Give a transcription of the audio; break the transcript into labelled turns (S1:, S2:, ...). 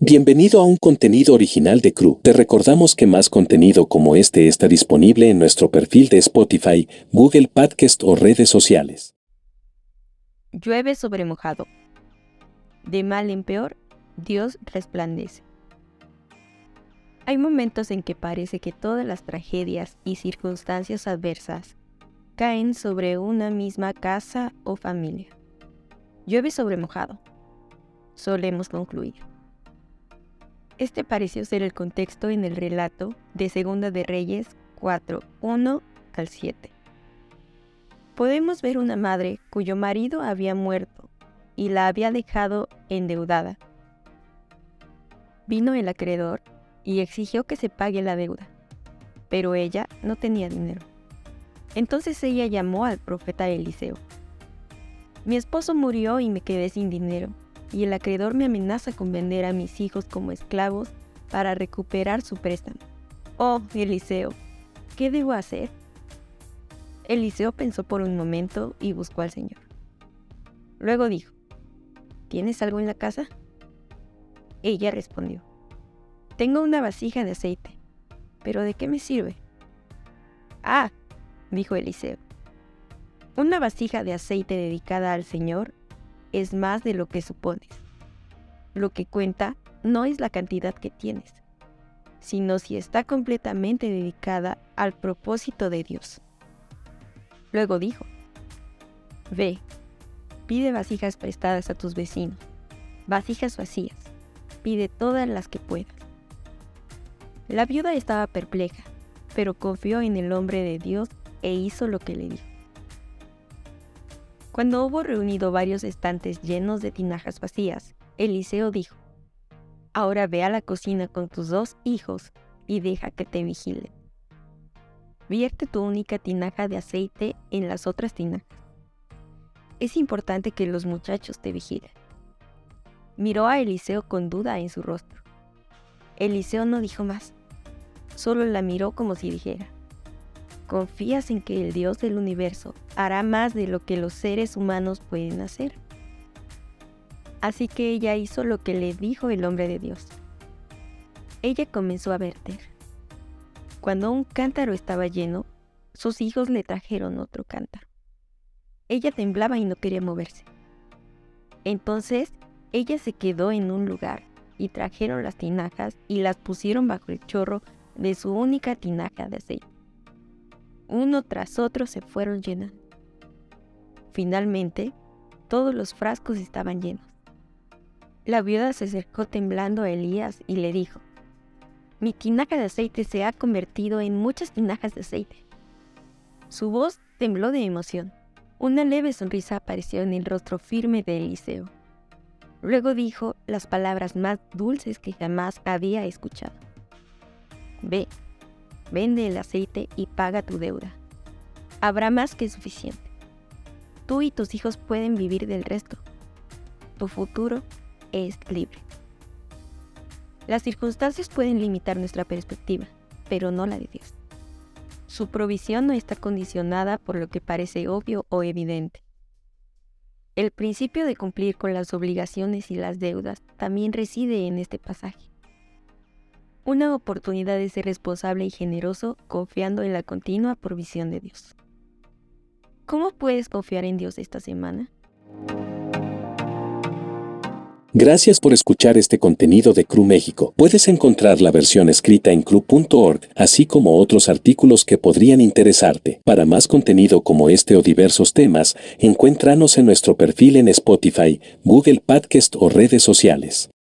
S1: Bienvenido a un contenido original de Crew. Te recordamos que más contenido como este está disponible en nuestro perfil de Spotify, Google Podcast o redes sociales.
S2: Llueve sobre mojado. De mal en peor, Dios resplandece. Hay momentos en que parece que todas las tragedias y circunstancias adversas caen sobre una misma casa o familia. Llueve sobre mojado. Solemos concluir. Este pareció ser el contexto en el relato de Segunda de Reyes 4, 1 al 7. Podemos ver una madre cuyo marido había muerto y la había dejado endeudada. Vino el acreedor y exigió que se pague la deuda, pero ella no tenía dinero. Entonces ella llamó al profeta Eliseo. Mi esposo murió y me quedé sin dinero y el acreedor me amenaza con vender a mis hijos como esclavos para recuperar su préstamo. Oh, Eliseo, ¿qué debo hacer? Eliseo pensó por un momento y buscó al Señor. Luego dijo, ¿Tienes algo en la casa? Ella respondió, Tengo una vasija de aceite, pero ¿de qué me sirve? Ah, dijo Eliseo, una vasija de aceite dedicada al Señor es más de lo que supones. Lo que cuenta no es la cantidad que tienes, sino si está completamente dedicada al propósito de Dios. Luego dijo, Ve, pide vasijas prestadas a tus vecinos, vasijas vacías, pide todas las que puedas. La viuda estaba perpleja, pero confió en el hombre de Dios e hizo lo que le dijo. Cuando hubo reunido varios estantes llenos de tinajas vacías, Eliseo dijo, Ahora ve a la cocina con tus dos hijos y deja que te vigilen. Vierte tu única tinaja de aceite en las otras tinajas. Es importante que los muchachos te vigilen. Miró a Eliseo con duda en su rostro. Eliseo no dijo más, solo la miró como si dijera, confías en que el Dios del universo hará más de lo que los seres humanos pueden hacer. Así que ella hizo lo que le dijo el hombre de Dios. Ella comenzó a verter. Cuando un cántaro estaba lleno, sus hijos le trajeron otro cántaro. Ella temblaba y no quería moverse. Entonces ella se quedó en un lugar y trajeron las tinajas y las pusieron bajo el chorro de su única tinaja de aceite uno tras otro se fueron llenando. Finalmente, todos los frascos estaban llenos. La viuda se acercó temblando a Elías y le dijo, mi tinaja de aceite se ha convertido en muchas tinajas de aceite. Su voz tembló de emoción. Una leve sonrisa apareció en el rostro firme de Eliseo. Luego dijo las palabras más dulces que jamás había escuchado. Ve, Vende el aceite y paga tu deuda. Habrá más que suficiente. Tú y tus hijos pueden vivir del resto. Tu futuro es libre. Las circunstancias pueden limitar nuestra perspectiva, pero no la de Dios. Su provisión no está condicionada por lo que parece obvio o evidente. El principio de cumplir con las obligaciones y las deudas también reside en este pasaje una oportunidad de ser responsable y generoso confiando en la continua provisión de Dios. ¿Cómo puedes confiar en Dios esta semana?
S1: Gracias por escuchar este contenido de Cru México. Puedes encontrar la versión escrita en cru.org, así como otros artículos que podrían interesarte. Para más contenido como este o diversos temas, encuéntranos en nuestro perfil en Spotify, Google Podcast o redes sociales.